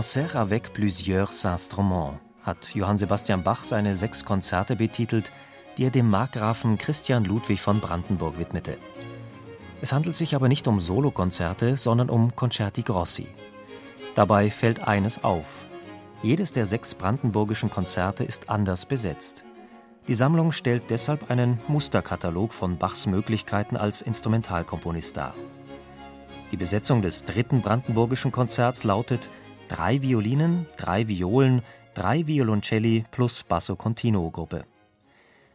Concert avec plusieurs instruments hat Johann Sebastian Bach seine sechs Konzerte betitelt, die er dem Markgrafen Christian Ludwig von Brandenburg widmete. Es handelt sich aber nicht um Solokonzerte, sondern um Concerti Grossi. Dabei fällt eines auf. Jedes der sechs brandenburgischen Konzerte ist anders besetzt. Die Sammlung stellt deshalb einen Musterkatalog von Bachs Möglichkeiten als Instrumentalkomponist dar. Die Besetzung des dritten brandenburgischen Konzerts lautet drei Violinen, drei Violen, drei Violoncelli plus Basso Continuo Gruppe.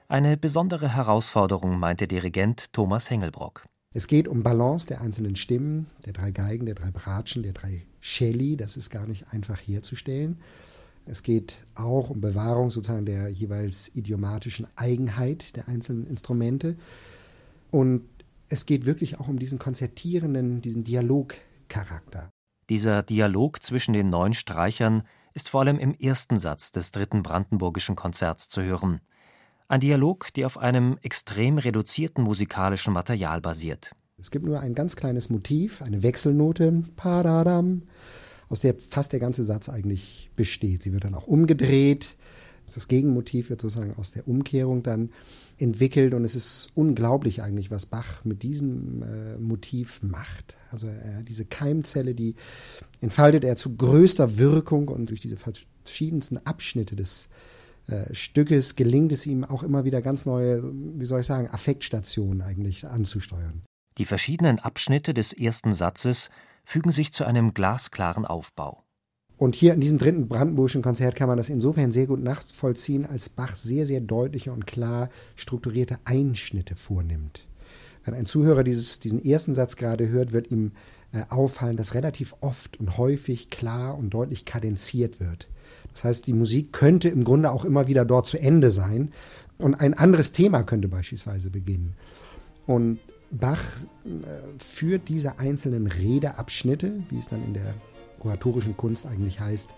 Eine besondere Herausforderung, meinte Dirigent Thomas Hengelbrock. Es geht um Balance der einzelnen Stimmen, der drei Geigen, der drei Bratschen, der drei Celli. Das ist gar nicht einfach herzustellen. Es geht auch um Bewahrung sozusagen der jeweils idiomatischen Eigenheit der einzelnen Instrumente. Und es geht wirklich auch um diesen konzertierenden, diesen Dialogcharakter. Dieser Dialog zwischen den neun Streichern ist vor allem im ersten Satz des dritten Brandenburgischen Konzerts zu hören. Ein Dialog, der auf einem extrem reduzierten musikalischen Material basiert. Es gibt nur ein ganz kleines Motiv, eine Wechselnote, aus der fast der ganze Satz eigentlich besteht. Sie wird dann auch umgedreht. Das Gegenmotiv wird sozusagen aus der Umkehrung dann entwickelt und es ist unglaublich eigentlich, was Bach mit diesem äh, Motiv macht. Also äh, diese Keimzelle, die entfaltet er zu größter Wirkung und durch diese verschiedensten Abschnitte des äh, Stückes gelingt es ihm auch immer wieder ganz neue, wie soll ich sagen, Affektstationen eigentlich anzusteuern. Die verschiedenen Abschnitte des ersten Satzes fügen sich zu einem glasklaren Aufbau. Und hier in diesem dritten Brandenburgischen Konzert kann man das insofern sehr gut nachvollziehen, als Bach sehr, sehr deutliche und klar strukturierte Einschnitte vornimmt. Wenn ein Zuhörer dieses, diesen ersten Satz gerade hört, wird ihm äh, auffallen, dass relativ oft und häufig klar und deutlich kadenziert wird. Das heißt, die Musik könnte im Grunde auch immer wieder dort zu Ende sein und ein anderes Thema könnte beispielsweise beginnen. Und Bach äh, führt diese einzelnen Redeabschnitte, wie es dann in der oratorischen Kunst eigentlich heißt,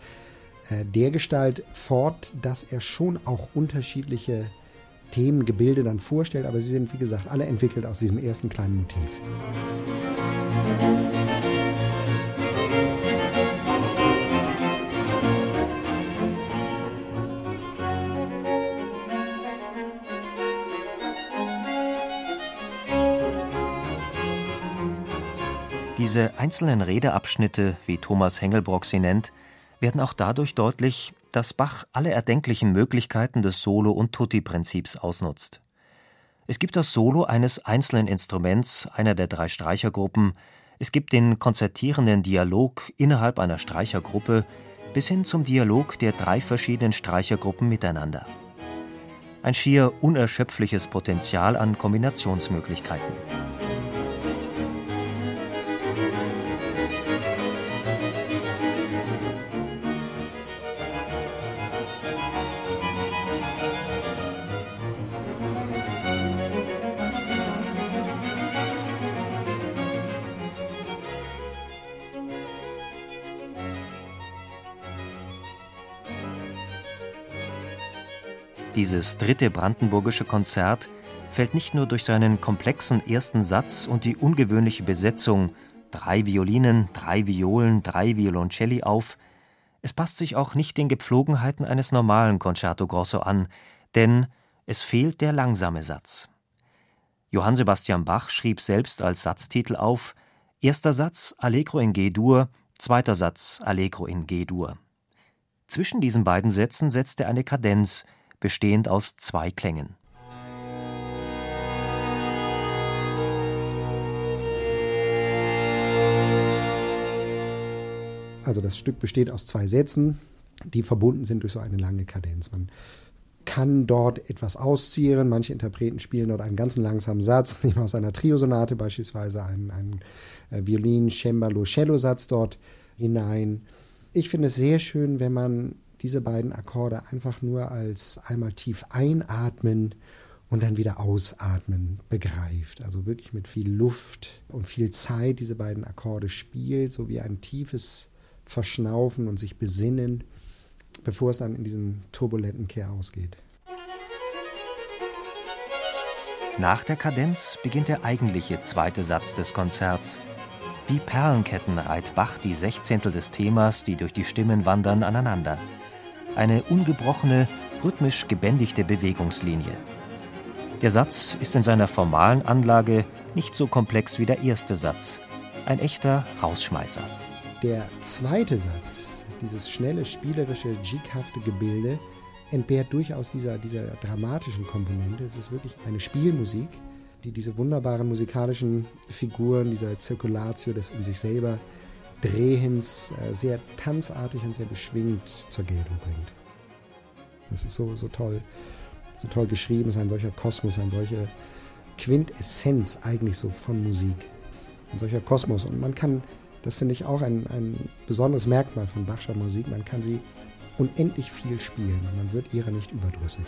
äh, dergestalt fort, dass er schon auch unterschiedliche Themengebilde dann vorstellt, aber sie sind, wie gesagt, alle entwickelt aus diesem ersten kleinen Motiv. Diese einzelnen Redeabschnitte, wie Thomas Hengelbrock sie nennt, werden auch dadurch deutlich, dass Bach alle erdenklichen Möglichkeiten des Solo- und Tutti-Prinzips ausnutzt. Es gibt das Solo eines einzelnen Instruments, einer der drei Streichergruppen, es gibt den konzertierenden Dialog innerhalb einer Streichergruppe bis hin zum Dialog der drei verschiedenen Streichergruppen miteinander. Ein schier unerschöpfliches Potenzial an Kombinationsmöglichkeiten. Dieses dritte brandenburgische Konzert fällt nicht nur durch seinen komplexen ersten Satz und die ungewöhnliche Besetzung drei Violinen, drei Violen, drei Violoncelli auf, es passt sich auch nicht den Gepflogenheiten eines normalen Concerto Grosso an, denn es fehlt der langsame Satz. Johann Sebastian Bach schrieb selbst als Satztitel auf Erster Satz Allegro in G-Dur, zweiter Satz Allegro in G-Dur. Zwischen diesen beiden Sätzen setzt er eine Kadenz, bestehend aus zwei Klängen. Also das Stück besteht aus zwei Sätzen, die verbunden sind durch so eine lange Kadenz. Man kann dort etwas ausziehen. Manche Interpreten spielen dort einen ganz langsamen Satz, nehmen aus einer Triosonate beispielsweise einen, einen äh, Violin, Cembalo, Cello-Satz dort hinein. Ich finde es sehr schön, wenn man diese beiden Akkorde einfach nur als einmal tief einatmen und dann wieder ausatmen begreift. Also wirklich mit viel Luft und viel Zeit diese beiden Akkorde spielt, so wie ein tiefes Verschnaufen und sich besinnen, bevor es dann in diesen turbulenten Kehr ausgeht. Nach der Kadenz beginnt der eigentliche zweite Satz des Konzerts. Wie Perlenketten reiht Bach die Sechzehntel des Themas, die durch die Stimmen wandern, aneinander. Eine ungebrochene, rhythmisch gebändigte Bewegungslinie. Der Satz ist in seiner formalen Anlage nicht so komplex wie der erste Satz. Ein echter Rausschmeißer. Der zweite Satz, dieses schnelle, spielerische, jighafte Gebilde, entbehrt durchaus dieser, dieser dramatischen Komponente. Es ist wirklich eine Spielmusik, die diese wunderbaren musikalischen Figuren, dieser Zirkulatio des um sich selber Drehens äh, sehr tanzartig und sehr beschwingt zur Geltung bringt. Das ist so, so toll so toll geschrieben ist, ein solcher Kosmos, eine solche Quintessenz eigentlich so von Musik. Ein solcher Kosmos. Und man kann, das finde ich auch ein, ein besonderes Merkmal von Bachscher Musik, man kann sie unendlich viel spielen und man wird ihrer nicht überdrüssig.